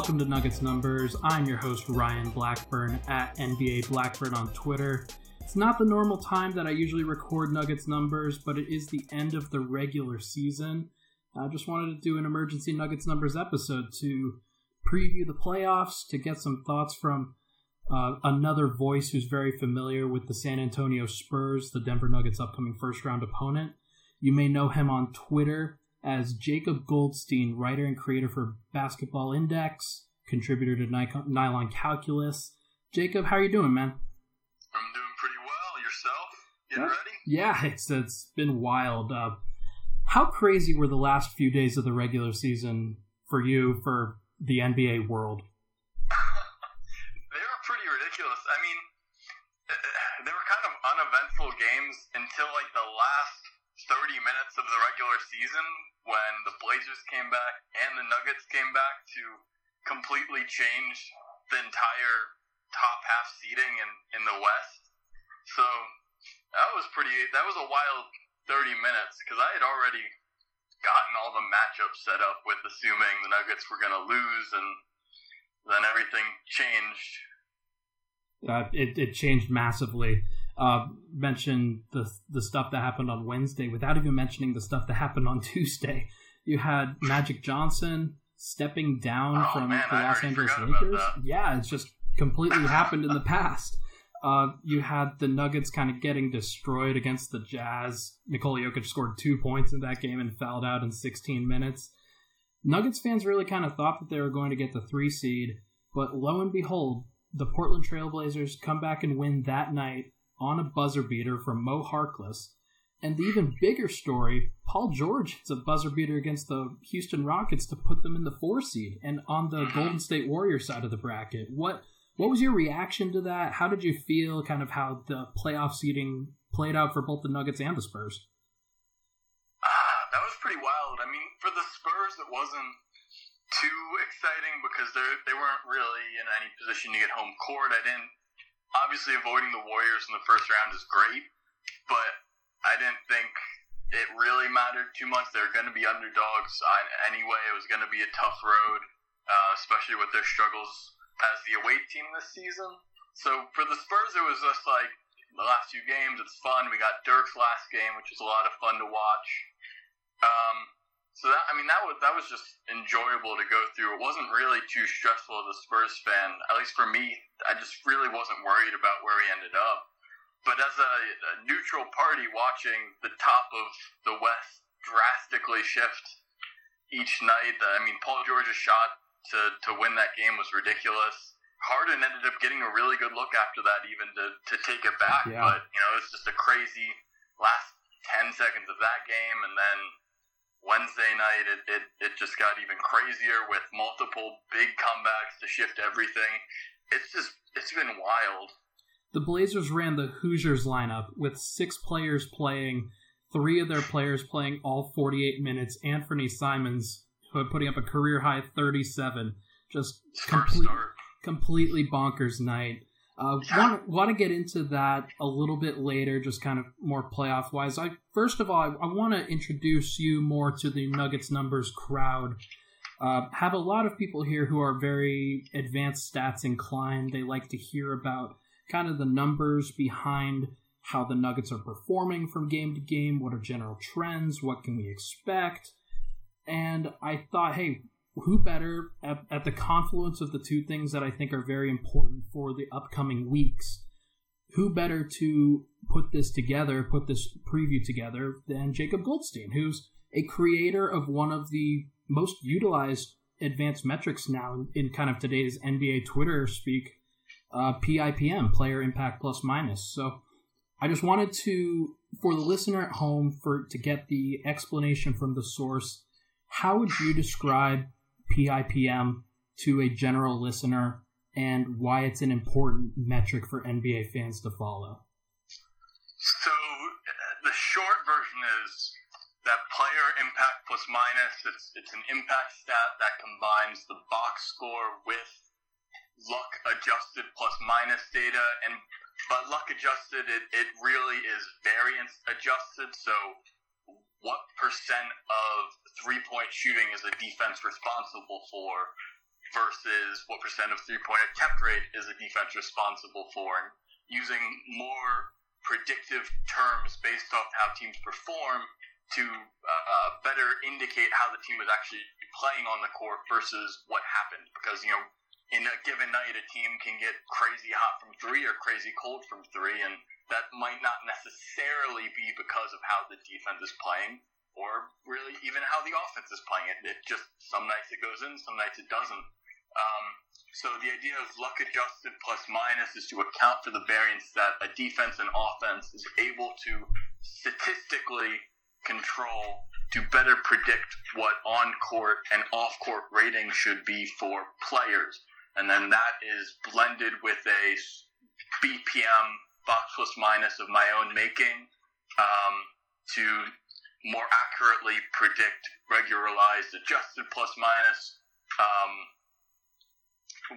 Welcome to Nuggets Numbers. I'm your host, Ryan Blackburn at NBA Blackburn on Twitter. It's not the normal time that I usually record Nuggets Numbers, but it is the end of the regular season. I just wanted to do an emergency Nuggets Numbers episode to preview the playoffs, to get some thoughts from uh, another voice who's very familiar with the San Antonio Spurs, the Denver Nuggets' upcoming first round opponent. You may know him on Twitter as Jacob Goldstein, writer and creator for Basketball Index, contributor to Nylon Calculus. Jacob, how are you doing, man? I'm doing pretty well. Yourself? Getting yeah. ready? Yeah, it's it's been wild. Uh, how crazy were the last few days of the regular season for you, for the NBA world? they were pretty ridiculous. I mean, they were kind of uneventful games until like the last 30 minutes of the regular season when the Blazers came back and the Nuggets came back to completely change the entire top half seating in, in the West. So that was pretty, that was a wild 30 minutes because I had already gotten all the matchups set up with assuming the Nuggets were going to lose and then everything changed. Uh, it, it changed massively uh, mention the the stuff that happened on Wednesday without even mentioning the stuff that happened on Tuesday. You had Magic Johnson stepping down oh, from man, the Los Angeles Lakers. Yeah, it's just completely happened in the past. Uh, you had the Nuggets kind of getting destroyed against the Jazz. Nikola Jokic scored two points in that game and fouled out in 16 minutes. Nuggets fans really kind of thought that they were going to get the three seed, but lo and behold, the Portland Trailblazers come back and win that night on a buzzer beater from Mo Harkless. And the even bigger story, Paul George hits a buzzer beater against the Houston Rockets to put them in the four seed and on the Golden State Warriors side of the bracket. What what was your reaction to that? How did you feel kind of how the playoff seeding played out for both the Nuggets and the Spurs? Uh, that was pretty wild. I mean, for the Spurs, it wasn't too exciting because they they weren't really in any position to get home court. I didn't obviously avoiding the Warriors in the first round is great, but I didn't think it really mattered too much. They're going to be underdogs anyway. It was going to be a tough road, uh, especially with their struggles as the away team this season. So for the Spurs, it was just like the last few games. It's fun. We got Dirk's last game, which was a lot of fun to watch. Um, so that I mean that was that was just enjoyable to go through. It wasn't really too stressful as a Spurs fan, at least for me. I just really wasn't worried about where he ended up. But as a, a neutral party watching the top of the West drastically shift each night, I mean Paul George's shot to to win that game was ridiculous. Harden ended up getting a really good look after that, even to to take it back. Yeah. But you know, it's just a crazy last ten seconds of that game, and then Wednesday night, it, it, it just got even crazier with multiple big comebacks to shift everything. It's just, it's been wild. The Blazers ran the Hoosiers lineup with six players playing, three of their players playing all 48 minutes. Anfernee Simons, putting up a career high 37. Just complete, completely bonkers night. Uh, want want to get into that a little bit later, just kind of more playoff wise. I first of all, I, I want to introduce you more to the Nuggets numbers crowd. Uh, have a lot of people here who are very advanced stats inclined. They like to hear about kind of the numbers behind how the Nuggets are performing from game to game. What are general trends? What can we expect? And I thought, hey, who better at, at, the confluence of the two things that I think are very important for the upcoming weeks? Who better to put this together, put this preview together than Jacob Goldstein, who's a creator of one of the most utilized advanced metrics now in kind of today's NBA Twitter speak, uh, PIPM, player impact plus minus. So I just wanted to, for the listener at home, for to get the explanation from the source. How would you describe PIPM to a general listener, and why it's an important metric for NBA fans to follow? So the short version is that player impact plus minus. It's it's an impact stat that combines the box score with luck adjusted plus minus data, and but luck adjusted it, it really is variance adjusted. So what percent of three point shooting is a defense responsible for versus what percent of three point attempt rate is a defense responsible for, and using more predictive terms based off how teams perform to uh, uh, better indicate how the team was actually playing on the court versus what happened. Because, you know, in a given night, a team can get crazy hot from three or crazy cold from three, and that might not necessarily be because of how the defense is playing or really even how the offense is playing. It, it just, some nights it goes in, some nights it doesn't. Um, so the idea of luck adjusted plus minus is to account for the variance that a defense and offense is able to statistically control to better predict what on court and off court rating should be for players. And then that is blended with a BPM box plus minus of my own making um, to more accurately predict regularized adjusted plus minus, um,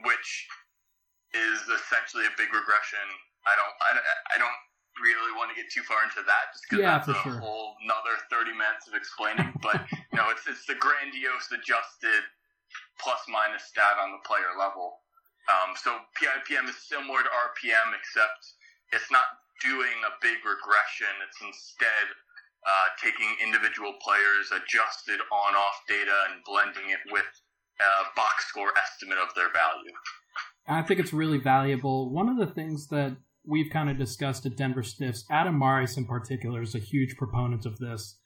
which is essentially a big regression. I don't, I, I don't really want to get too far into that just because yeah, that's a sure. whole another 30 minutes of explaining. but, you know, it's, it's the grandiose adjusted plus minus stat on the player level. Um, so PIPM is similar to RPM, except it's not doing a big regression. It's instead uh, taking individual players, adjusted on-off data, and blending it with a box score estimate of their value. I think it's really valuable. One of the things that we've kind of discussed at Denver Stiffs, Adam Mares in particular is a huge proponent of this.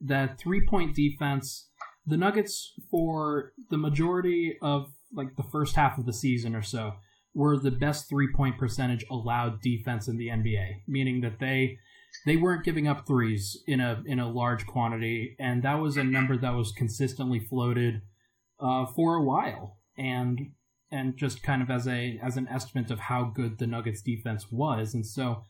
That three point defense, the Nuggets for the majority of like the first half of the season or so were the best three point percentage allowed defense in the NBA, meaning that they they weren't giving up threes in a in a large quantity, and that was a number that was consistently floated uh, for a while. And and just kind of as a as an estimate of how good the Nuggets defense was. And so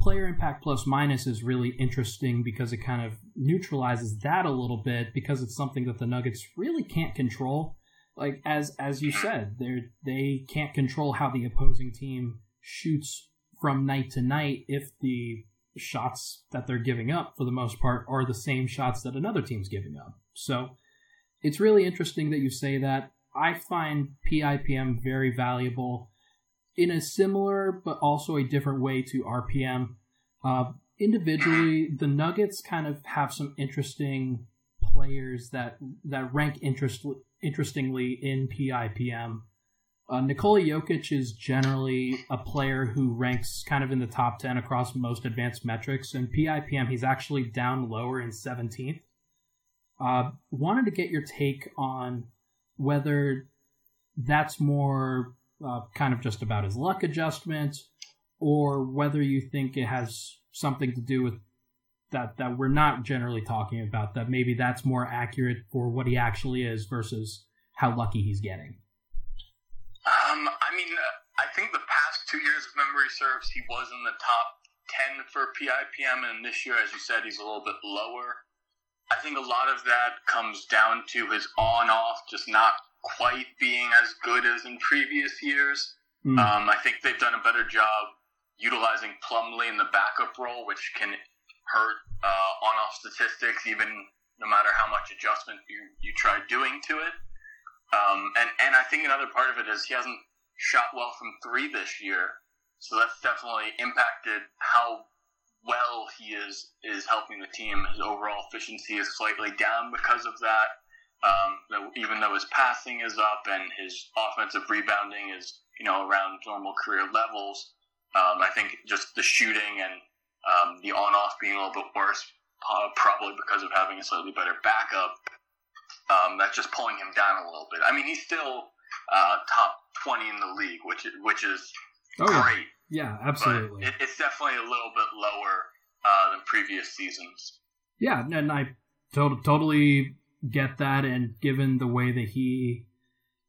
player impact plus minus is really interesting because it kind of neutralizes that a little bit because it's something that the Nuggets really can't control. Like as as you said, they they can't control how the opposing team shoots from night to night if the shots that they're giving up for the most part are the same shots that another team's giving up. So it's really interesting that you say that. I find PIPM very valuable in a similar but also a different way to RPM. Uh, individually, the Nuggets kind of have some interesting players that that rank interest, interestingly in PIPM. Uh, Nikola Jokic is generally a player who ranks kind of in the top 10 across most advanced metrics. And PIPM, he's actually down lower in 17th. Uh, wanted to get your take on whether that's more uh, kind of just about his luck adjustment or whether you think it has something to do with that that we're not generally talking about that maybe that's more accurate for what he actually is versus how lucky he's getting um, I mean, uh, I think the past two years, if memory serves, he was in the top 10 for PIPM, and this year, as you said, he's a little bit lower. I think a lot of that comes down to his on off just not quite being as good as in previous years. Mm. Um, I think they've done a better job utilizing Plumlee in the backup role, which can hurt uh, on off statistics, even no matter how much adjustment you, you try doing to it. Um, and, and I think another part of it is he hasn't shot well from three this year. So that's definitely impacted how well he is is helping the team. His overall efficiency is slightly down because of that. Um, even though his passing is up and his offensive rebounding is you know around normal career levels, um, I think just the shooting and um, the on off being a little bit worse uh, probably because of having a slightly better backup. Um, that's just pulling him down a little bit. I mean, he's still uh, top twenty in the league, which which is oh, great. Yeah, absolutely. It, it's definitely a little bit lower uh, than previous seasons. Yeah, and I to- totally get that. And given the way that he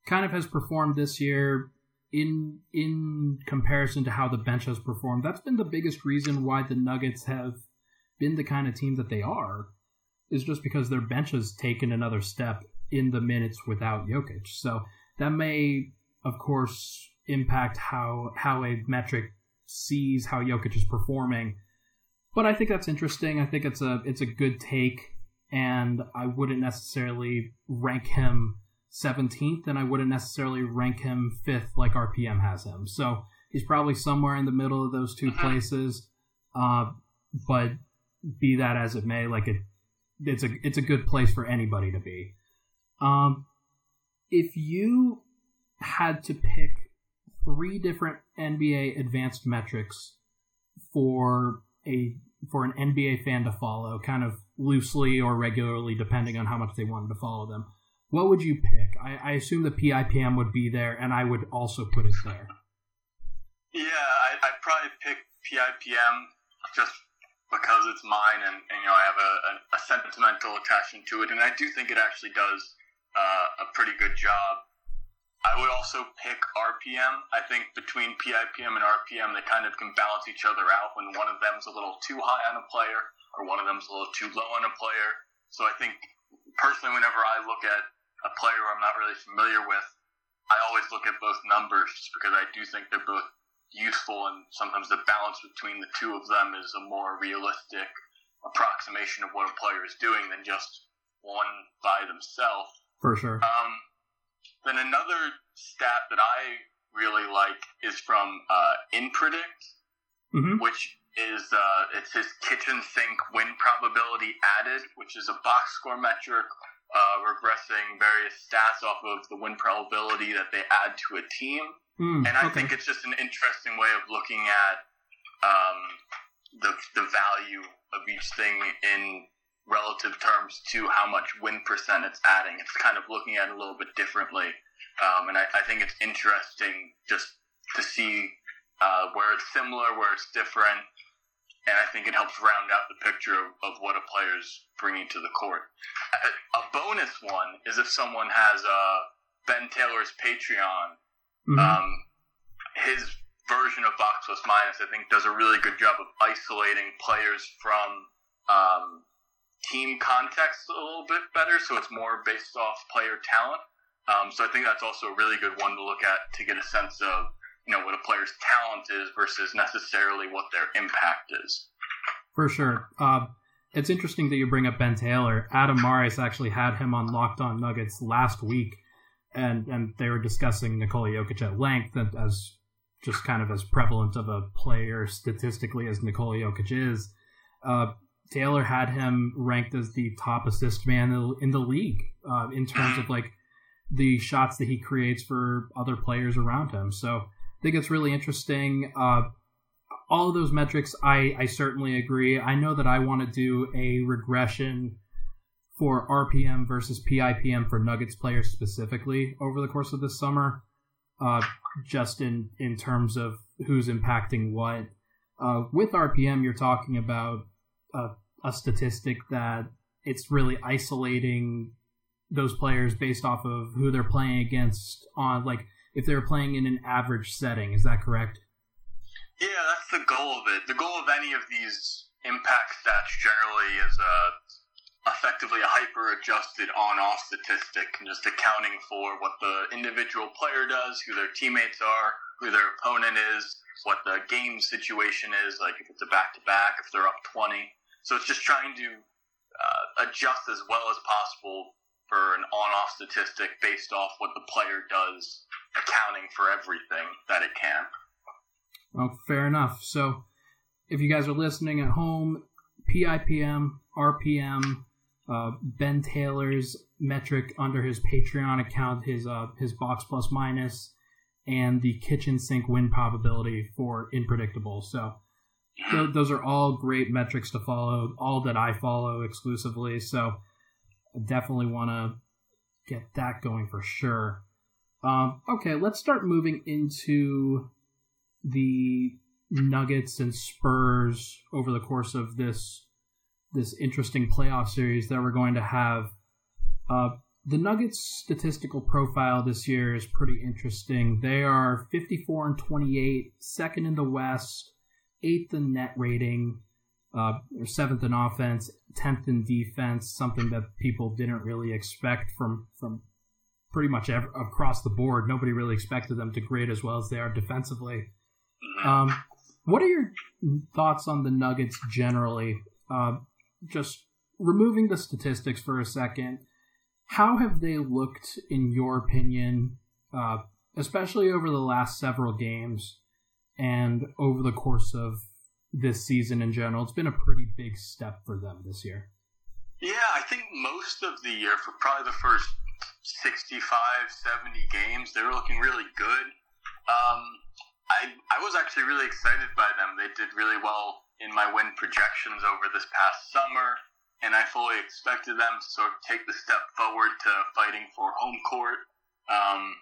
kind of has performed this year, in in comparison to how the bench has performed, that's been the biggest reason why the Nuggets have been the kind of team that they are. Is just because their bench has taken another step in the minutes without Jokic. So that may, of course, impact how how a metric sees how Jokic is performing. But I think that's interesting. I think it's a it's a good take, and I wouldn't necessarily rank him 17th, and I wouldn't necessarily rank him fifth like RPM has him. So he's probably somewhere in the middle of those 2 uh-huh. places. Uh, but be that as it may, like it, it's a it's a good place for anybody to be. Um, if you had to pick three different NBA advanced metrics for a for an NBA fan to follow, kind of loosely or regularly, depending on how much they wanted to follow them, what would you pick? I, I assume the PIPM would be there, and I would also put it there. Yeah, I, would probably pick PIPM just because it's mine, and, and you know I have a, a, a, sentimental attachment to it, and I do think it actually does uh, a pretty good job. I would also pick RPM. I think between PIPM and RPM, they kind of can balance each other out when one of them's a little too high on a player or one of them's a little too low on a player. So I think personally, whenever I look at a player I'm not really familiar with, I always look at both numbers just because I do think they're both useful, and sometimes the balance between the two of them is a more realistic approximation of what a player is doing than just one by themselves. For sure. Um, then another stat that I really like is from uh, InPredict, mm-hmm. which is uh, it's his kitchen sink win probability added, which is a box score metric uh, regressing various stats off of the win probability that they add to a team. Mm, and I okay. think it's just an interesting way of looking at um, the, the value of each thing in relative terms to how much win percent it's adding. It's kind of looking at it a little bit differently. Um, and I, I, think it's interesting just to see uh, where it's similar, where it's different, and I think it helps round out the picture of, of what a player's bringing to the court. A, a, bonus one is if someone has uh, Ben Taylor's Patreon. Mm-hmm. Um, his version of box plus minus, I think, does a really good job of isolating players from um, team context a little bit better. So it's more based off player talent. Um, so I think that's also a really good one to look at to get a sense of you know what a player's talent is versus necessarily what their impact is. For sure. Uh, it's interesting that you bring up Ben Taylor. Adam Mares actually had him on Locked On Nuggets last week, and and they were discussing Nikola Jokic at length as just kind of as prevalent of a player statistically as Nikola Jokic is. Uh, Taylor had him ranked as the top assist man in the league uh, in terms of like the shots that he creates for other players around him. So I think it's really interesting. Uh, all of those metrics, I, I certainly agree. I know that I want to do a regression for RPM versus PIPM for Nuggets players specifically over the course of this summer, uh, just in, in terms of who's impacting what. Uh, with RPM, you're talking about a, a statistic that it's really isolating those players based off of who they're playing against on like if they're playing in an average setting. Is that correct? Yeah, that's the goal of it. The goal of any of these impact stats generally is a uh, effectively a hyper adjusted on off statistic, and just accounting for what the individual player does, who their teammates are, who their opponent is, what the game situation is, like if it's a back to back, if they're up 20. So it's just trying to uh, adjust as well as possible for an on off statistic based off what the player does accounting for everything that it can. Well, fair enough. So, if you guys are listening at home, PIPM, RPM, uh, Ben Taylor's metric under his Patreon account, his uh, his box plus minus, and the kitchen sink win probability for inpredictable. So, th- those are all great metrics to follow, all that I follow exclusively. So I definitely want to get that going for sure. Um, okay, let's start moving into the Nuggets and Spurs over the course of this this interesting playoff series that we're going to have. Uh, the Nuggets' statistical profile this year is pretty interesting. They are 54 and 28, second in the West, eighth in net rating, uh, or seventh in offense, tenth in defense. Something that people didn't really expect from from pretty much ever, across the board. Nobody really expected them to grade as well as they are defensively. Um, what are your thoughts on the Nuggets generally? Uh, just removing the statistics for a second, how have they looked, in your opinion, uh, especially over the last several games and over the course of this season in general? It's been a pretty big step for them this year. Yeah, I think most of the year, for probably the first 65, 70 games, they were looking really good. Um, I, I was actually really excited by them. They did really well in my win projections over this past summer, and I fully expected them to sort of take the step forward to fighting for home court. Um,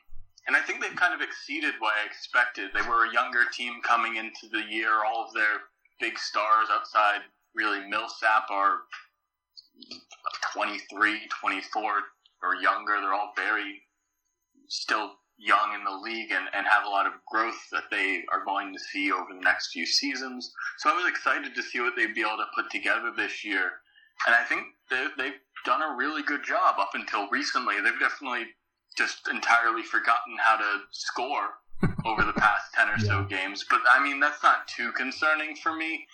and I think they've kind of exceeded what I expected. They were a younger team coming into the year. All of their big stars outside really Millsap are 23, 24 or younger. They're all very still young in the league and, and have a lot of growth that they are going to see over the next few seasons. So I was excited to see what they'd be able to put together this year. And I think they, they've done a really good job up until recently. They've definitely just entirely forgotten how to score over the past 10 or yeah. so games. But I mean, that's not too concerning for me.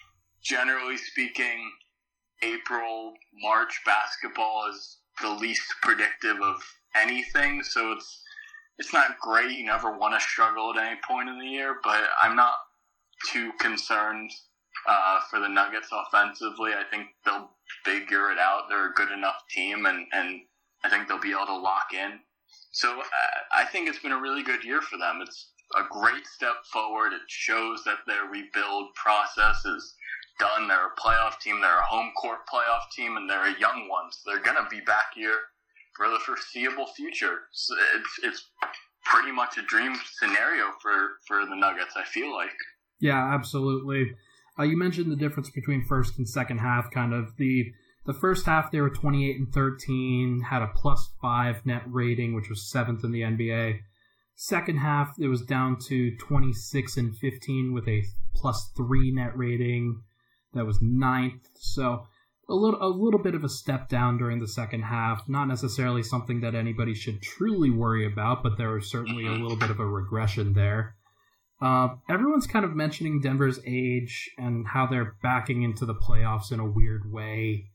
Generally speaking, April, March basketball is the least predictive of anything. So it's it's not great. You never want to struggle at any point in the year, but I'm not too concerned uh, for the Nuggets offensively. I think they'll figure it out. They're a good enough team, and, and I think they'll be able to lock in. So uh, I think it's been a really good year for them. It's a great step forward. It shows that their rebuild process is done. They're a playoff team. They're a home court playoff team, and they're a young one. So they're going to be back here for the foreseeable future. So it's it's pretty much a dream scenario for for the Nuggets. I feel like. Yeah, absolutely. Uh, you mentioned the difference between first and second half. Kind of the the first half they were 28 and 13, had a plus five net rating, which was seventh in the NBA. Second half it was down to 26 and 15 with a plus three net rating. That was ninth. So a little a little bit of a step down during the second half. Not necessarily something that anybody should truly worry about, but there was certainly a little bit of a regression there. Uh, everyone's kind of mentioning Denver's age and how they're backing into the playoffs in a weird way.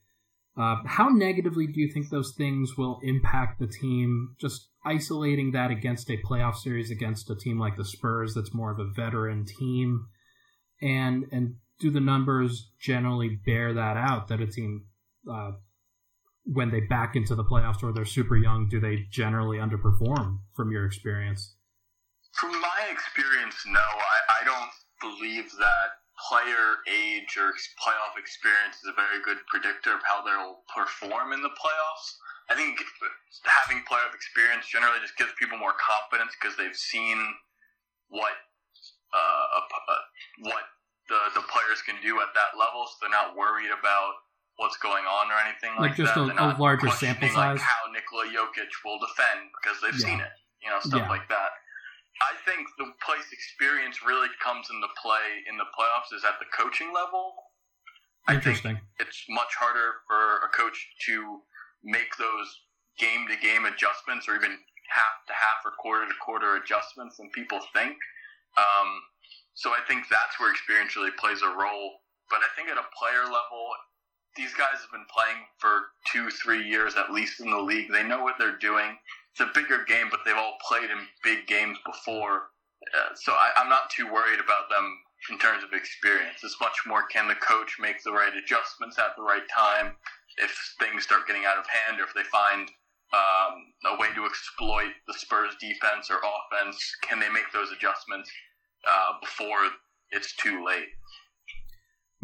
Uh, how negatively do you think those things will impact the team? Just isolating that against a playoff series against a team like the Spurs, that's more of a veteran team, and and do the numbers generally bear that out that a team uh, when they back into the playoffs or they're super young do they generally underperform from your experience? From my experience no. I, I don't believe that player age or playoff experience is a very good predictor of how they'll perform in the playoffs i think having playoff experience generally just gives people more confidence because they've seen what uh, uh, what the the players can do at that level, so they're not worried about what's going on or anything like, like just that. a, a larger sample size. Like how Nikola Jokic will defend because they've yeah. seen it, you know, stuff yeah. like that. I think the place experience really comes into play in the playoffs is at the coaching level. Interesting. it's much harder for a coach to make those game to game adjustments or even half to half or quarter to quarter adjustments than people think. Um, so I think that's where experience really plays a role. But I think at a player level, these guys have been playing for two, three years at least in the league. They know what they're doing. It's a bigger game, but they've all played in big games before. Uh, so I, I'm not too worried about them in terms of experience. It's much more can the coach make the right adjustments at the right time if things start getting out of hand or if they find um, a way to exploit the Spurs defense or offense, can they make those adjustments? uh, before it's too late.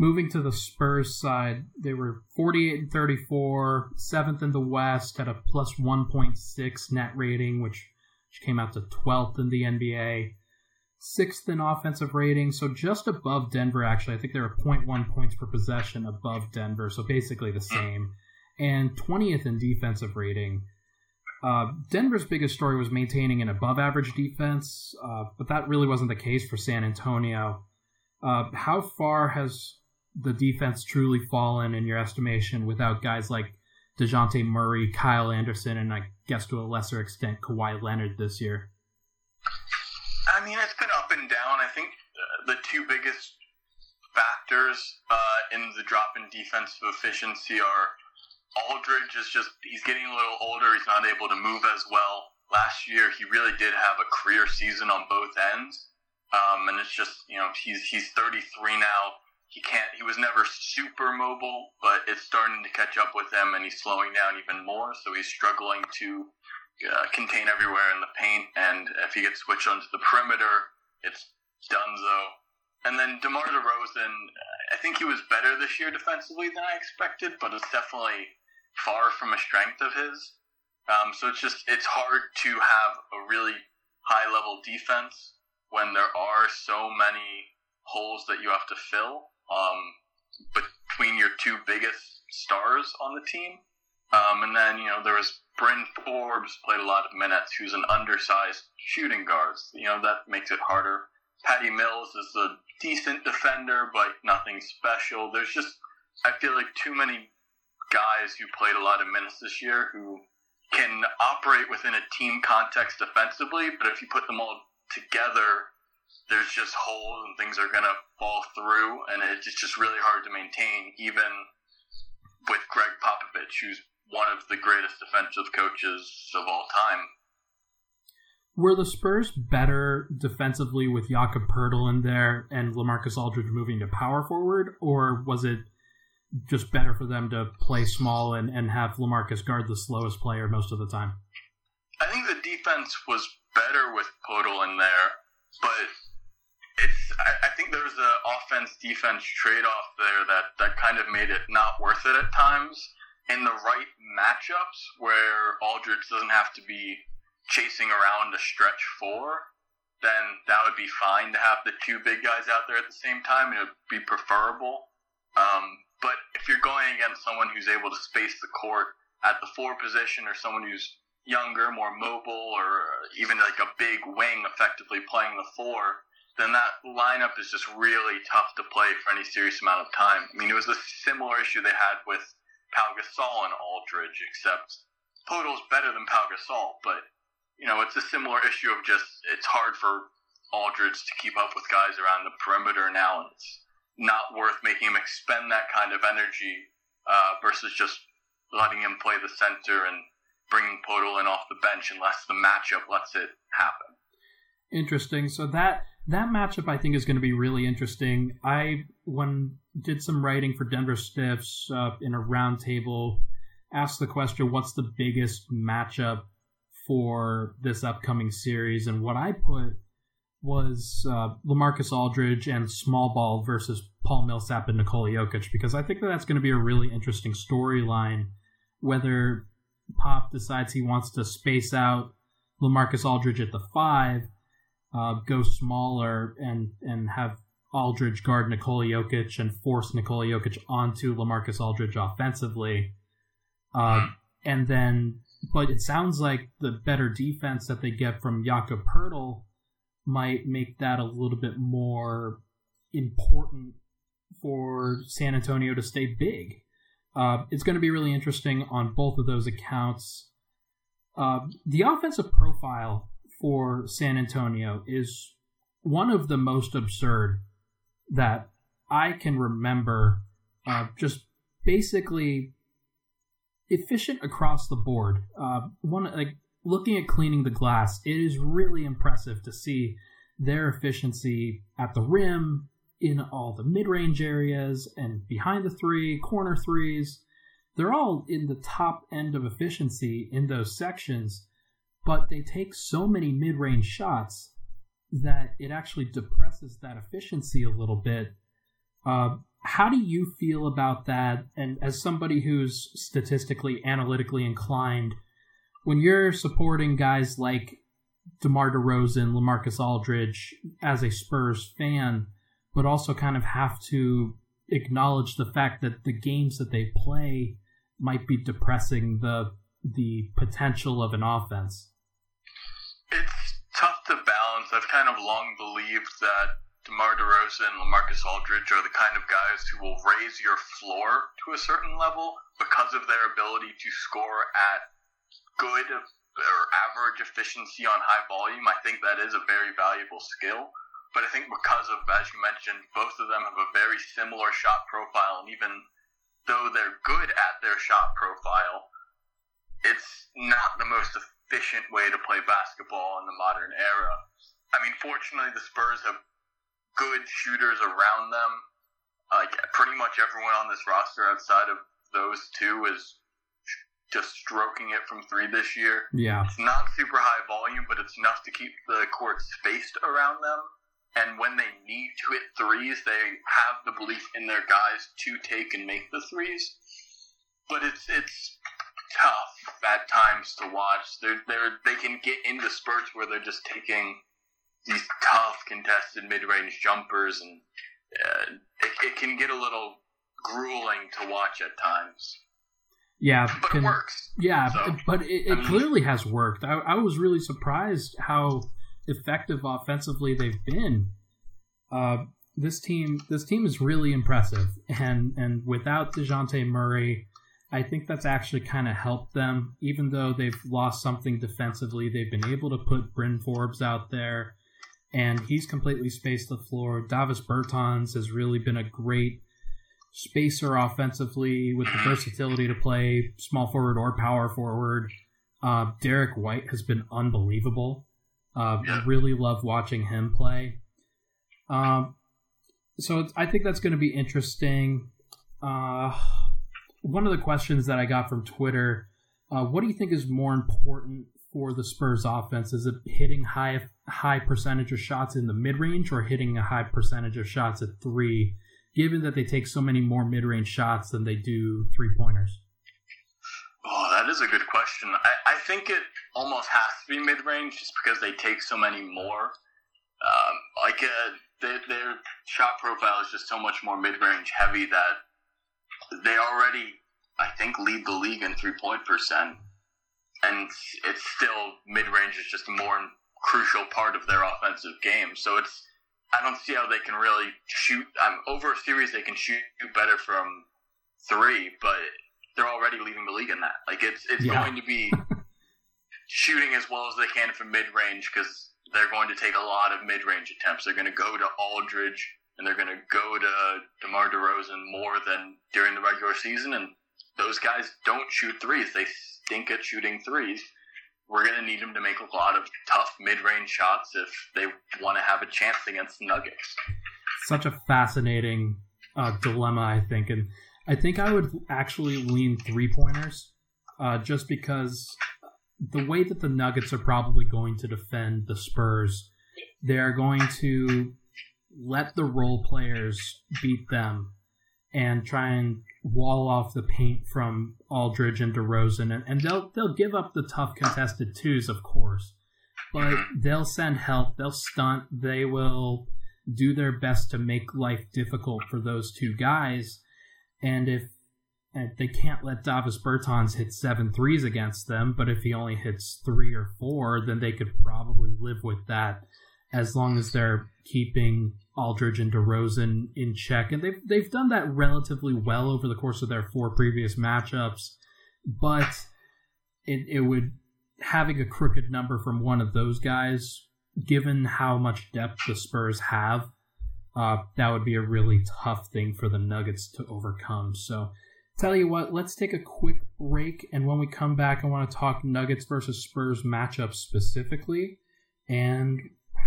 Moving to the Spurs side, they were 48 and 34, seventh in the West, had a plus 1.6 net rating, which, which came out to 12th in the NBA. Sixth in offensive rating, so just above Denver, actually. I think they were 0.1 points per possession above Denver, so basically the same. And 20th in defensive rating. Uh, Denver's biggest story was maintaining an above average defense, uh, but that really wasn't the case for San Antonio. Uh, how far has the defense truly fallen in your estimation without guys like Dejounte Murray, Kyle Anderson, and I guess to a lesser extent Kawhi Leonard this year? I mean, it's been up and down. I think the two biggest factors uh, in the drop in defensive efficiency are Aldridge is just, he's getting a little older. He's not able to move as well. Last year, he really did have a career season on both ends. Um, and it's just, you know, he's, he's 33 now he can't he was never super mobile but it's starting to catch up with him and he's slowing down even more. So he's struggling to uh, contain everywhere in the paint. And if he gets switched onto the perimeter it's donezo and then DeMar DeRozan I think he was better this year defensively than I expected but it's definitely far from a strength of his. Um, so it's just it's hard to have a really high level defense when there are so many holes that you have to fill um, between your two biggest stars on the team. Um, and then, you know, there was Bryn Forbes played a lot of minutes, who's an undersized shooting guard. You know, that makes it harder. Patty Mills is a decent defender, but nothing special. There's just, I feel like too many guys who played a lot of minutes this year who can operate within a team context defensively, but if you put them all together, there's just holes and things are going to fall through, and it's just really hard to maintain, even with Gregg Popovich, who's one of the greatest defensive coaches of all time. Were the Spurs better defensively with Jakob Poeltl in there and LaMarcus Aldridge moving to power forward, or was it just better for them to play small and, and have LaMarcus guard the slowest player most of the time? I think the defense was better with Poeltl in there, but I, I think there's an offense defense trade off there that that kind of made it not worth it at times. In the right matchups where Aldridge doesn't have to be chasing around a stretch four, then that would be fine to have the two big guys out there at the same time. It would be preferable. Um, but if you're going against someone who's able to space the court at the four position or someone who's younger, more mobile, or even like a big wing effectively playing the four, then that lineup is just really tough to play for any serious amount of time. I mean, it was a similar issue they had with Pau Gasol and Aldridge, except Poeltl's better than Pau Gasol, but you know, it's a similar issue of just it's hard for Aldridge to keep up with guys around the perimeter now, and it's not worth making him expend that kind of energy uh, versus just letting him play the center and bringing Poeltl in off the bench unless the matchup lets it happen. Interesting. So that that matchup I think is going to be really interesting. I when did some writing for Denver Stiffs uh, in a roundtable, asked the question, "What's the biggest matchup for this upcoming series?" And what I put was uh, LaMarcus Aldridge and small ball versus Paul Millsap and Nikola Jokic because I think that that's going to be a really interesting storyline. Whether Pop decides he wants to space out LaMarcus Aldridge at the five uh, go smaller and and have Aldridge guard Nikola Jokic and force Nikola Jokic onto LaMarcus Aldridge offensively. Uh, and then, but it sounds like the better defense that they get from Jakob Poeltl might make that a little bit more important for San Antonio to stay big. Uh, it's going to be really interesting on both of those accounts. Uh, the offensive profile for San Antonio is one of the most absurd that I can remember. Uh, just basically efficient across the board. Uh, one like looking at cleaning the glass, it is really impressive to see their efficiency at the rim, in all the mid-range areas, and behind the three, corner threes. They're all in the top end of efficiency in those sections but they take so many mid range shots that it actually depresses that efficiency a little bit. Uh, how do you feel about that? And as somebody who's statistically, analytically inclined, when you're supporting guys like DeMar DeRozan, LaMarcus Aldridge as a Spurs fan, but also kind of have to acknowledge the fact that the games that they play might be depressing the the potential of an offense. It's tough to balance. I've kind of long believed that DeMar DeRozan and LaMarcus Aldridge are the kind of guys who will raise your floor to a certain level because of their ability to score at good or average efficiency on high volume. I think that is a very valuable skill. But I think because of, as you mentioned, both of them have a very similar shot profile, and even though they're good at their shot profile, it's not the most efficient way to play basketball in the modern era. I mean, fortunately, the Spurs have good shooters around them. Like pretty much everyone on this roster outside of those two is just stroking it from three this year. Yeah. It's not super high volume, but it's enough to keep the court spaced around them and when they need to hit threes, they have the belief in their guys to take and make the threes. But it's it's tough at times to watch. They're, they're they can get into spurts where they're just taking these tough contested mid-range jumpers, and uh, it, it can get a little grueling to watch at times. Yeah, but can, it works. Yeah, so, but it, it I mean, clearly has worked. I, I was really surprised how effective offensively they've been. Uh, this team, this team is really impressive, and and without Dejounte Murray, I think that's actually kind of helped them. Even though they've lost something defensively, they've been able to put Bryn Forbes out there, and he's completely spaced the floor. Davis Bertans has really been a great spacer offensively with the versatility to play small forward or power forward. Uh, Derrick White has been unbelievable. Uh, yeah. Really love watching him play. Um, so I think that's going to be interesting. Uh, one of the questions that I got from Twitter: uh, What do you think is more important for the Spurs offense? Is it hitting high high percentage of shots in the mid range, or hitting a high percentage of shots at three? Given that they take so many more mid range shots than they do three pointers. Oh, that is a good question. I, I think it almost has to be mid range just because they take so many more. Um, like uh, their, their shot profile is just so much more mid range heavy that they already, I think, lead the league in three point percent, and it's still mid range is just a more crucial part of their offensive game. So it's I don't see how they can really shoot. Um, over a series, they can shoot better from three, but they're already leading the league in that. Like it's it's yeah. going to be shooting as well as they can from mid range because they're going to take a lot of mid range attempts. They're going to go to Aldridge and they're going to go to DeMar DeRozan more than during the regular season. And those guys don't shoot threes; they stink at shooting threes. We're going to need them to make a lot of tough mid range shots if they want to have a chance against the Nuggets. Such a fascinating uh, dilemma, I think, and I think I would actually lean three pointers, uh, just because the way that the Nuggets are probably going to defend the Spurs, they are going to let the role players beat them and try and wall off the paint from Aldridge and DeRozan, and, and they'll they'll give up the tough contested twos, of course, but they'll send help, they'll stunt, they will do their best to make life difficult for those two guys. And if and they can't let Davis Bertans hit seven threes against them, but if he only hits three or four, then they could probably live with that as long as they're keeping Aldridge and DeRozan in check. And they've they've done that relatively well over the course of their four previous matchups. But it, it would having a crooked number from one of those guys, given how much depth the Spurs have, uh, that would be a really tough thing for the Nuggets to overcome. So, tell you what, let's take a quick break, and when we come back, I want to talk Nuggets versus Spurs matchup specifically, and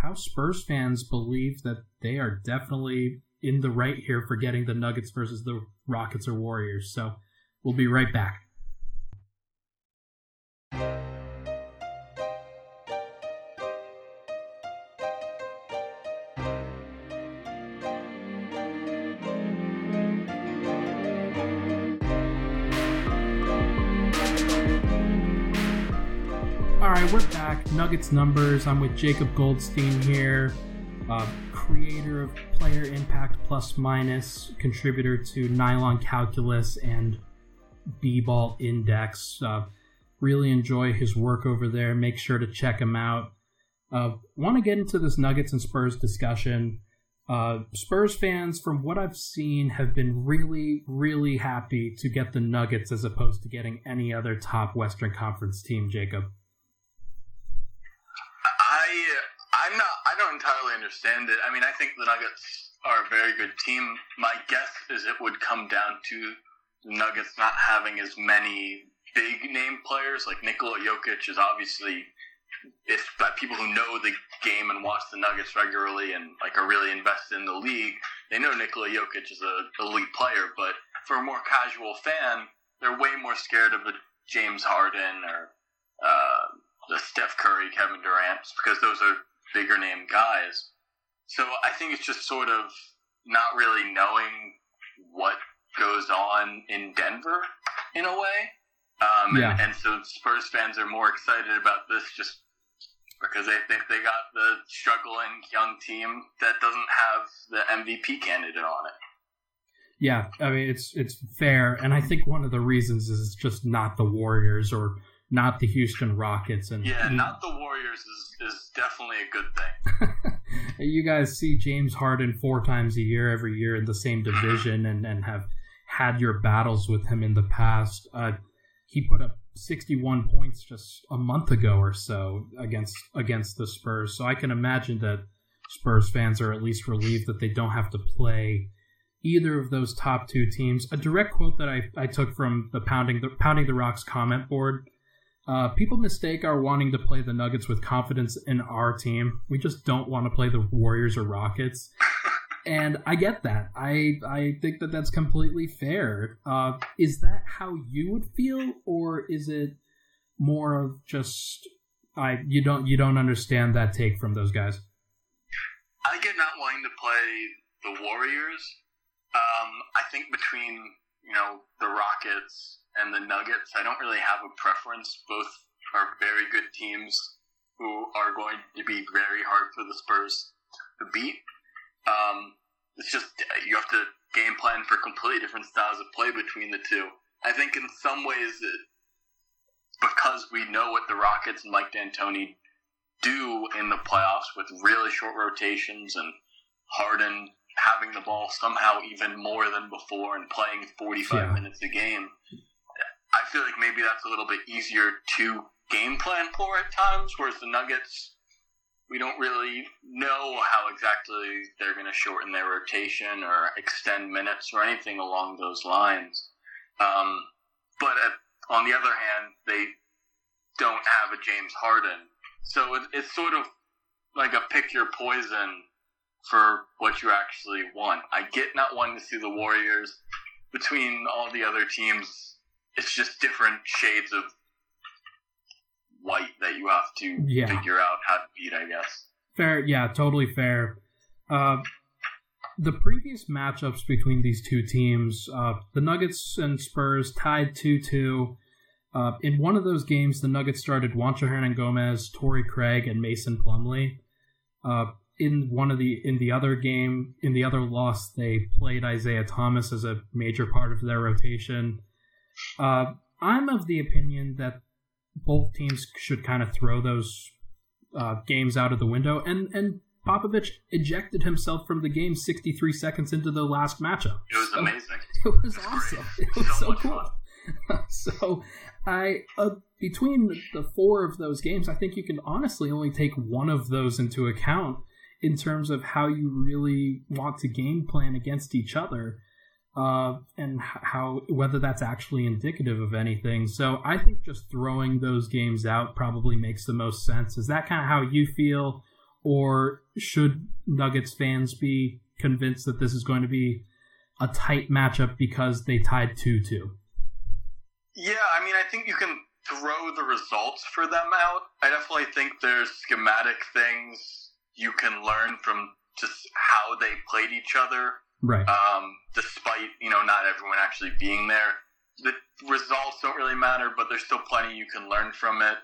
how Spurs fans believe that they are definitely in the right here for getting the Nuggets versus the Rockets or Warriors. So, we'll be right back. Nuggets numbers. I'm with Jacob Goldstein here, uh, creator of Player Impact Plus Minus, contributor to Nylon Calculus and B-Ball Index. Uh, really enjoy his work over there. Make sure to check him out. Uh, Want to get into this Nuggets and Spurs discussion? Uh, Spurs fans, from what I've seen, have been really, really happy to get the Nuggets as opposed to getting any other top Western Conference team. Jacob. Don't entirely understand it. I mean, I think the Nuggets are a very good team. My guess is it would come down to Nuggets not having as many big name players. Like Nikola Jokic is obviously, if people who know the game and watch the Nuggets regularly and like are really invested in the league, they know Nikola Jokic is an elite player. But for a more casual fan, they're way more scared of a James Harden or uh, the Steph Curry, Kevin Durant, because those are bigger name guys. So I think it's just sort of not really knowing what goes on in Denver in a way. Um, yeah. and, and so Spurs fans are more excited about this just because they think they got the struggling young team that doesn't have the MVP candidate on it. Yeah, I mean it's it's fair, and I think one of the reasons is it's just not the Warriors or not the Houston Rockets, and yeah, not the Warriors is is definitely a good thing. you guys see James Harden four times a year, every year in the same mm-hmm. division, and and have had your battles with him in the past. Uh, he put up 61 points just a month ago or so against against the Spurs. So I can imagine that Spurs fans are at least relieved that they don't have to play either of those top two teams. A direct quote that I, I took from the pounding the pounding the rocks comment board uh, people mistake our wanting to play the Nuggets with confidence in our team. We just don't want to play the Warriors or Rockets. and I get that. I I think that that's completely fair. Uh, is that how you would feel, or is it more of just I you don't you don't understand that take from those guys? I get not wanting to play the Warriors. Um, I think between you know the Rockets and the Nuggets. I don't really have a preference. Both are very good teams who are going to be very hard for the Spurs to beat. Um, it's just you have to game plan for completely different styles of play between the two. I think in some ways, it, because we know what the Rockets and Mike D'Antoni do in the playoffs with really short rotations and Harden having the ball somehow even more than before and playing 45 yeah. minutes a game, I feel like maybe that's a little bit easier to game plan for at times, whereas the Nuggets, we don't really know how exactly they're going to shorten their rotation or extend minutes or anything along those lines. Um, but at, on the other hand, they don't have a James Harden. So it, it's sort of like a pick your poison for what you actually want. I get not wanting to see the Warriors between all the other teams it's just different shades of white that you have to yeah. figure out how to beat, I guess. Fair, yeah, totally fair. Uh, the previous matchups between these two teams, uh, the Nuggets and Spurs tied 2 2. Uh, in one of those games, the Nuggets started Juancho Hernangomez, Torrey Craig, and Mason Plumlee. Uh, in one of the in the other game, in the other loss, they played Isaiah Thomas as a major part of their rotation. Uh, I'm of the opinion that both teams should kind of throw those uh, games out of the window, and and Popovich ejected himself from the game 63 seconds into the last matchup. It was so, amazing. It was awesome. It was so, so cool. so I uh, between the four of those games, I think you can honestly only take one of those into account in terms of how you really want to game plan against each other uh, and how whether that's actually indicative of anything. So I think just throwing those games out probably makes the most sense. Is that kind of how you feel, or should Nuggets fans be convinced that this is going to be a tight matchup because they tied two two? Yeah, I mean, I think you can throw the results for them out. I definitely think there's schematic things you can learn from just how they played each other Right. Um, despite you know not everyone actually being there, the results don't really matter, but there's still plenty you can learn from it.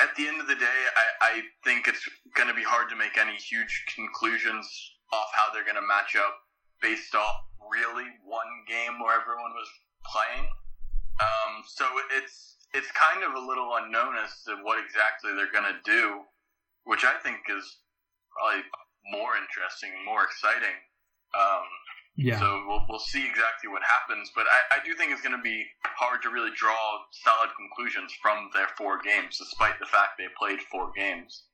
at the end of the day, I, I think it's going to be hard to make any huge conclusions off how they're going to match up based off really one game where everyone was playing. Um, so it's it's kind of a little unknown as to what exactly they're going to do, which I think is probably more interesting, more exciting. Um, yeah. So we'll, we'll see exactly what happens, but I, I do think it's going to be hard to really draw solid conclusions from their four games, despite the fact they played four games.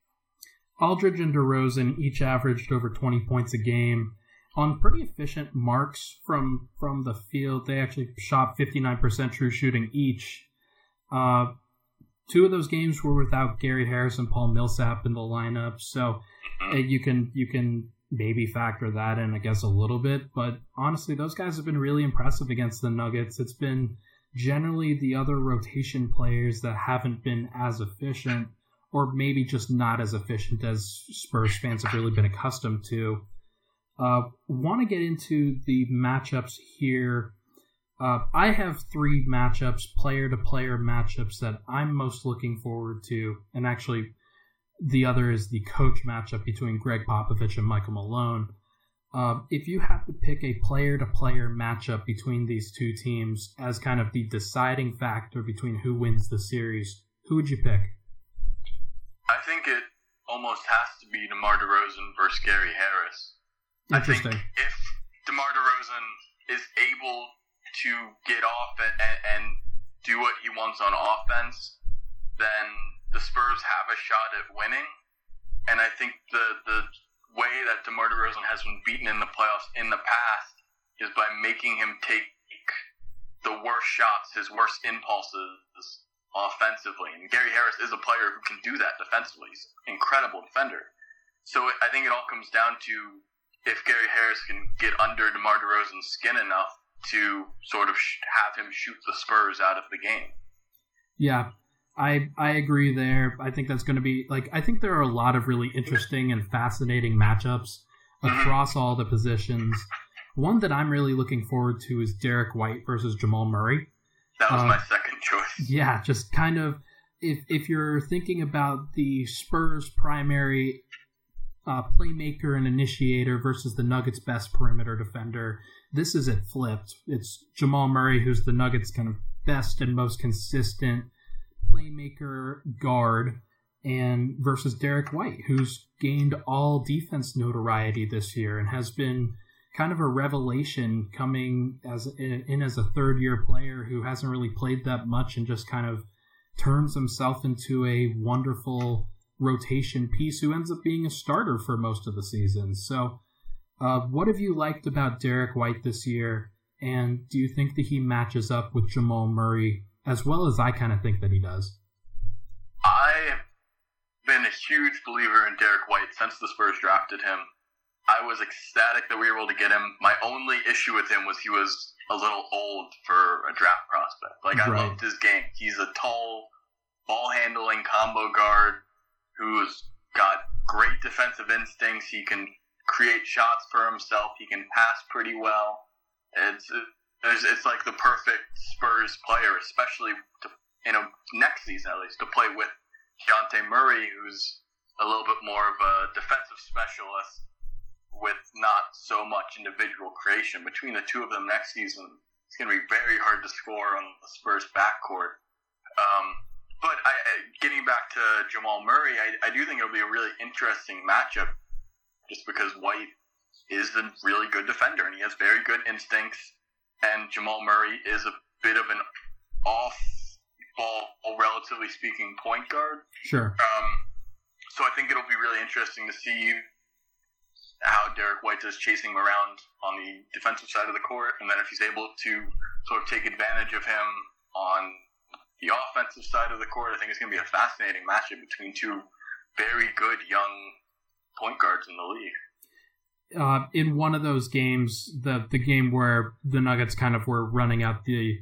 Aldridge and DeRozan each averaged over 20 points a game on pretty efficient marks from from the field. They actually shot 59% true shooting each. Uh, two of those games were without Gary Harris and Paul Millsap in the lineup, so you can you can maybe factor that in, I guess, a little bit. But honestly, those guys have been really impressive against the Nuggets. It's been generally the other rotation players that haven't been as efficient, or maybe just not as efficient as Spurs fans have really been accustomed to. Uh, Want to get into the matchups here. Uh, I have three matchups, player to player matchups that I'm most looking forward to, and actually the other is the coach matchup between Gregg Popovich and Michael Malone. Uh, if you had to pick a player to player matchup between these two teams as kind of the deciding factor between who wins the series, who would you pick? I think it almost has to be DeMar DeRozan versus Gary Harris. Interesting. I think if DeMar DeRozan is able to get off and, and do what he wants on offense, then the Spurs have a shot at winning. And I think the the way that DeMar DeRozan has been beaten in the playoffs in the past is by making him take the worst shots, his worst impulses offensively. And Gary Harris is a player who can do that defensively. He's an incredible defender. So I think it all comes down to if Gary Harris can get under DeMar DeRozan's skin enough to sort of have him shoot the Spurs out of the game. Yeah, I I agree there. I think that's going to be like I think there are a lot of really interesting and fascinating matchups across all the positions. One that I'm really looking forward to is Derrick White versus Jamal Murray. That was uh, my second choice. Yeah, just kind of if if you're thinking about the Spurs primary uh, playmaker and initiator versus the Nuggets' best perimeter defender, this is it flipped. It's Jamal Murray who's the Nuggets' kind of best and most consistent playmaker guard and versus Derrick White, who's gained all defense notoriety this year and has been kind of a revelation coming as in as a third year player who hasn't really played that much and just kind of turns himself into a wonderful rotation piece who ends up being a starter for most of the season. So, uh, what have you liked about Derrick White this year? And do you think that he matches up with Jamal Murray as well as I kind of think that he does. I have been a huge believer in Derrick White since the Spurs drafted him. I was ecstatic that we were able to get him. My only issue with him was he was a little old for a draft prospect. Like I right. loved his game. He's a tall, ball handling combo guard who's got great defensive instincts. He can create shots for himself. He can pass pretty well. It's it's, it's like the perfect Spurs player, especially to, you know next season at least to play with Dejounte Murray, who's a little bit more of a defensive specialist with not so much individual creation. Between the two of them next season, it's going to be very hard to score on the Spurs backcourt. Um, but I, getting back to Jamal Murray, I, I do think it'll be a really interesting matchup just because White is a really good defender and he has very good instincts and Jamal Murray is a bit of an off ball, relatively speaking, point guard. Sure. Um, so I think it'll be really interesting to see how Derrick White is chasing him around on the defensive side of the court, and then if he's able to sort of take advantage of him on the offensive side of the court, I think it's going to be a fascinating matchup between two very good young point guards in the league uh, in one of those games, the the game where the Nuggets kind of were running out the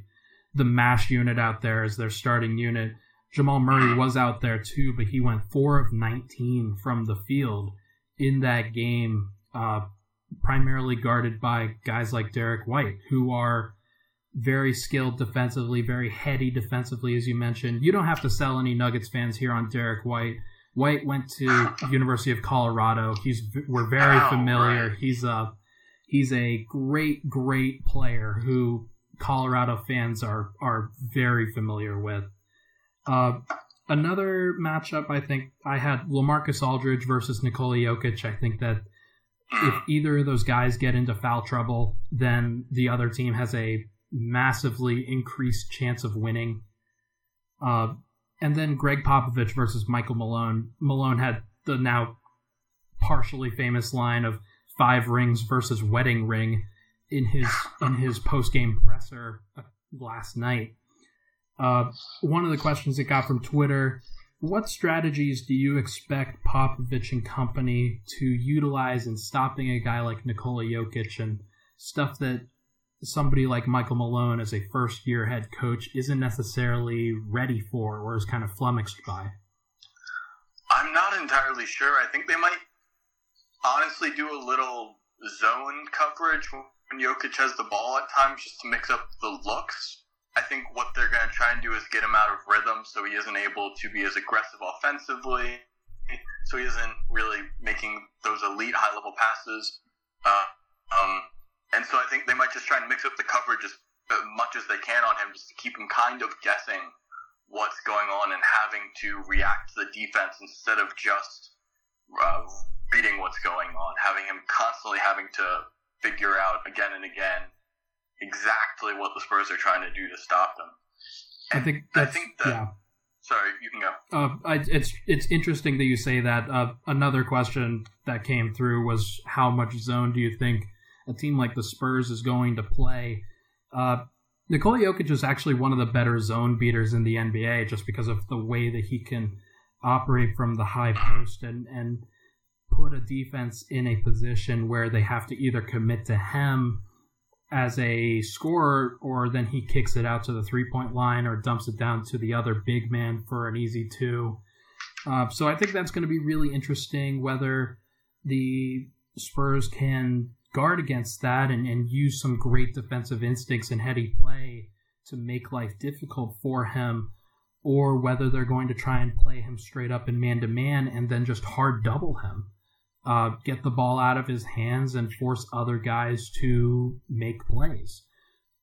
the mash unit out there as their starting unit. Jamal Murray was out there too, but he went four of nineteen from the field in that game, uh, primarily guarded by guys like Derrick White, who are very skilled defensively, very heady defensively, as you mentioned. You don't have to sell any Nuggets fans here on Derrick White. White went to University of Colorado. He's we're very familiar. right. He's a he's a great great player who Colorado fans are are very familiar with. Uh, another matchup, I think I had LaMarcus Aldridge versus Nikola Jokic. I think that if either of those guys get into foul trouble, then the other team has a massively increased chance of winning. Uh, and then Gregg Popovich versus Michael Malone. Malone had the now partially famous line of five rings versus wedding ring in his in his post game presser uh, last night. Uh, one of the questions it got from Twitter: What strategies do you expect Popovich and company to utilize in stopping a guy like Nikola Jokic and stuff that somebody like Michael Malone, as a first year head coach, isn't necessarily ready for or is kind of flummoxed by? I'm not entirely sure. I think they might honestly do a little zone coverage when Jokic has the ball at times just to mix up the looks. I think what they're going to try and do is get him out of rhythm so he isn't able to be as aggressive offensively, so he isn't really making those elite high level passes. Uh, um, and so I think they might just try and mix up the coverage as much as they can on him just to keep him kind of guessing what's going on and having to react to the defense instead of just uh, reading what's going on, having him constantly having to figure out again and again exactly what the Spurs are trying to do to stop them. I think I that's think that- yeah. Sorry, you can go. Uh, I, it's it's interesting that you say that. Uh, another question that came through was how much zone do you think a team like the Spurs is going to play? Uh, Nikola Jokic is actually one of the better zone beaters in the NBA just because of the way that he can operate from the high post and and put a defense in a position where they have to either commit to him as a scorer or then he kicks it out to the three point line or dumps it down to the other big man for an easy two. Uh, so I think that's going to be really interesting whether the Spurs can guard against that and, and use some great defensive instincts and heady play to make life difficult for him, or whether they're going to try and play him straight up in man to man and then just hard double him uh, get the ball out of his hands and force other guys to make plays.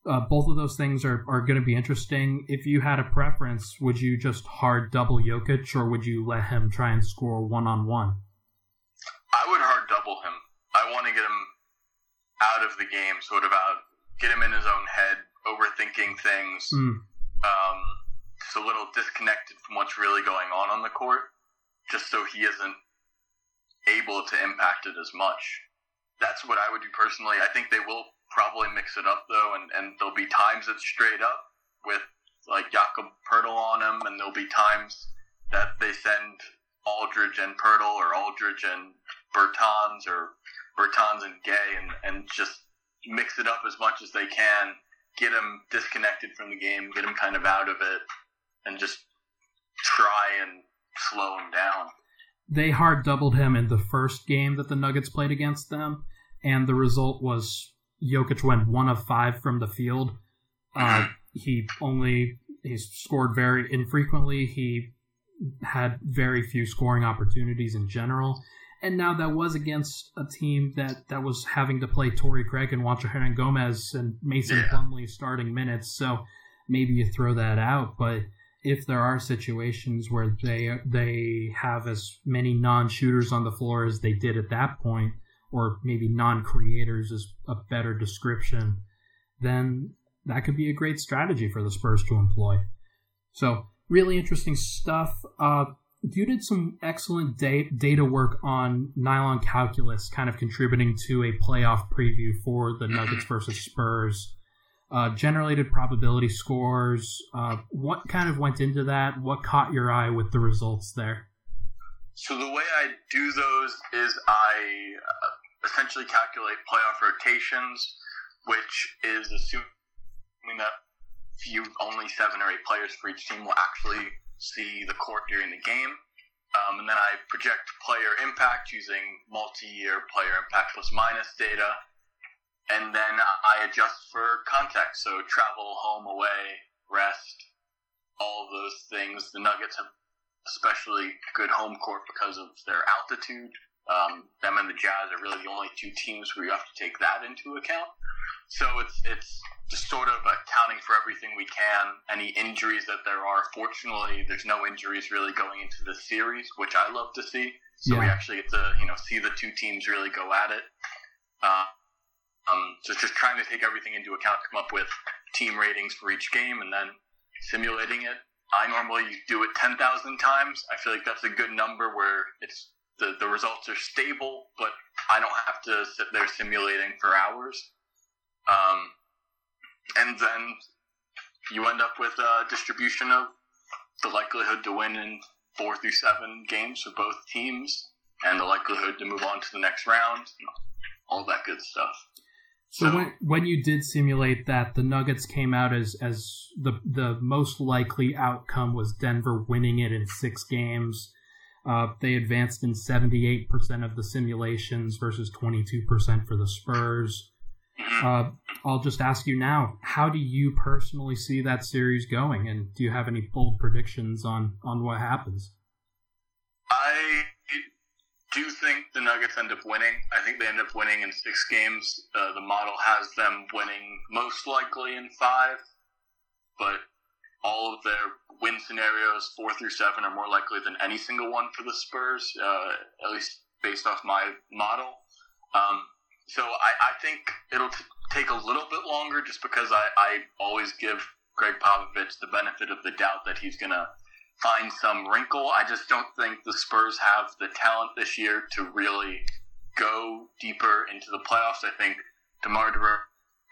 Uh, both of those things are, are going to be interesting. If you had a preference, would you just hard double Jokic or would you let him try and score one on one? I would hard double him. I want to get him out of the game, sort of out, get him in his own head, overthinking things, Mm, um, just a little disconnected from what's really going on on the court, just so he isn't able to impact it as much. That's what I would do personally. I think they will probably mix it up though, and, and there'll be times it's straight up with like Jakob Poeltl on him, and there'll be times that they send Aldridge and Poeltl or Aldridge and Bertans or Bertans and Gay, and, and just mix it up as much as they can get him disconnected from the game, get him kind of out of it, and just try and slow him down. they hard doubled him in the first game that the Nuggets played against them, and the result was Jokic went one of five from the field. Uh, he only he scored very infrequently. He had very few scoring opportunities in general. And now that was against a team that, that was having to play Torrey Craig and Juancho Hernangomez and Mason Yeah. Plumlee starting minutes. So maybe you throw that out. But if there are situations where they they have as many non-shooters on the floor as they did at that point, or maybe non-creators is a better description, then that could be a great strategy for the Spurs to employ. So really interesting stuff. Uh, you did some excellent data work on nylon calculus, kind of contributing to a playoff preview for the Nuggets versus Spurs. Uh, generated probability scores. Uh, what kind of went into that? What caught your eye with the results there? So the way I do those is I uh, essentially calculate playoff rotations, which is assuming that few only seven or eight players for each team will actually see the court during the game. Um, and then I project player impact using multi-year player impact plus minus data. and then I adjust for context. So travel, home, away, rest, all those things. The Nuggets have especially good home court because of their altitude. Um, them and the Jazz are really the only two teams where you have to take that into account. So it's it's just sort of accounting for everything we can. Any injuries that there are, fortunately, there's no injuries really going into the series, which I love to see. So yeah. we actually get to you know see the two teams really go at it. Uh, um, so just trying to take everything into account, come up with team ratings for each game, and then simulating it. I normally do it 10,000 times. I feel like that's a good number where it's the, the results are stable, but I don't have to sit there simulating for hours. Um, and then you end up with a distribution of the likelihood to win in four through seven games for both teams, and the likelihood to move on to the next round, all that good stuff. So, when when you did simulate that, the Nuggets came out as as the the most likely outcome was Denver winning it in six games. Uh, they advanced in 78% of the simulations versus 22% for the Spurs. Uh, I'll just ask you now: How do you personally see that series going, and do you have any bold predictions on on what happens? I do think the Nuggets end up winning. I think they end up winning in six games. Uh, the model has them winning most likely in five, but all of their win scenarios, four through seven, are more likely than any single one for the Spurs, uh, at least based off my model. Um, so I, I, think it'll t- take a little bit longer just because I, I always give Gregg Popovich the benefit of the doubt that he's going to find some wrinkle. I just don't think the Spurs have the talent this year to really go deeper into the playoffs. I think DeMar DeRozan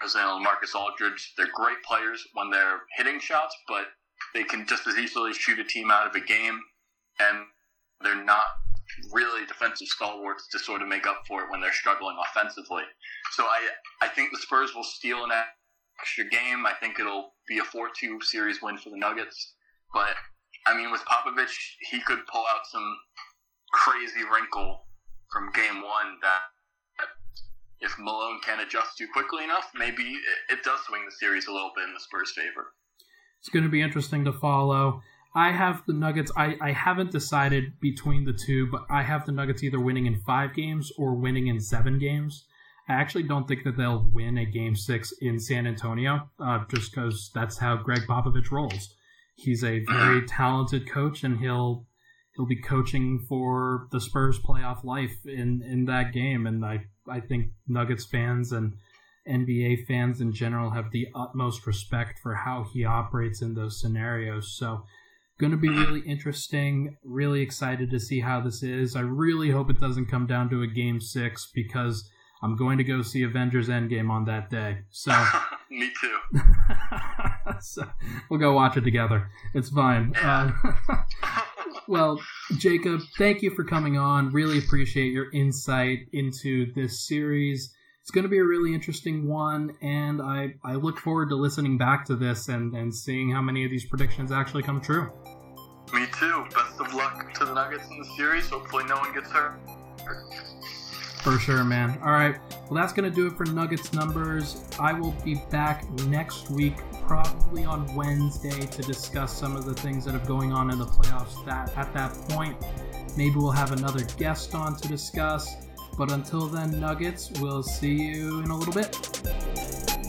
and Marcus Aldridge, they're great players when they're hitting shots, but they can just as easily shoot a team out of a game, and they're not really defensive stalwarts to sort of make up for it when they're struggling offensively. So I I think the Spurs will steal an extra game. I think it'll be a 4-2 series win for the Nuggets, but I mean, with Popovich, he could pull out some crazy wrinkle from game one that if Malone can adjust too quickly enough, maybe it does swing the series a little bit in the Spurs' favor. It's going to be interesting to follow. I have the Nuggets. I, I haven't decided between the two, but I have the Nuggets either winning in five games or winning in seven games. I actually don't think that they'll win a game six in San Antonio, uh, just because that's how Gregg Popovich rolls. He's a very talented coach, and he'll he'll be coaching for the Spurs playoff life in in that game. And I I think Nuggets fans and NBA fans in general have the utmost respect for how he operates in those scenarios. So going to be really interesting. Really excited to see how this is. I really hope it doesn't come down to a game six because I'm going to go see Avengers Endgame on that day. So me too. so we'll go watch it together. It's fine. Uh, well, Jacob, thank you for coming on. Really appreciate your insight into this series. It's going to be a really interesting one, and I, I look forward to listening back to this and, and seeing how many of these predictions actually come true. Me too. Best of luck to the Nuggets in the series. Hopefully, no one gets hurt. For sure, man. All right. Well, that's going to do it for Nuggets numbers. I will be back next week, probably on Wednesday, to discuss some of the things that are going on in the playoffs. That at that point, maybe we'll have another guest on to discuss. But until then, Nuggets, we'll see you in a little bit.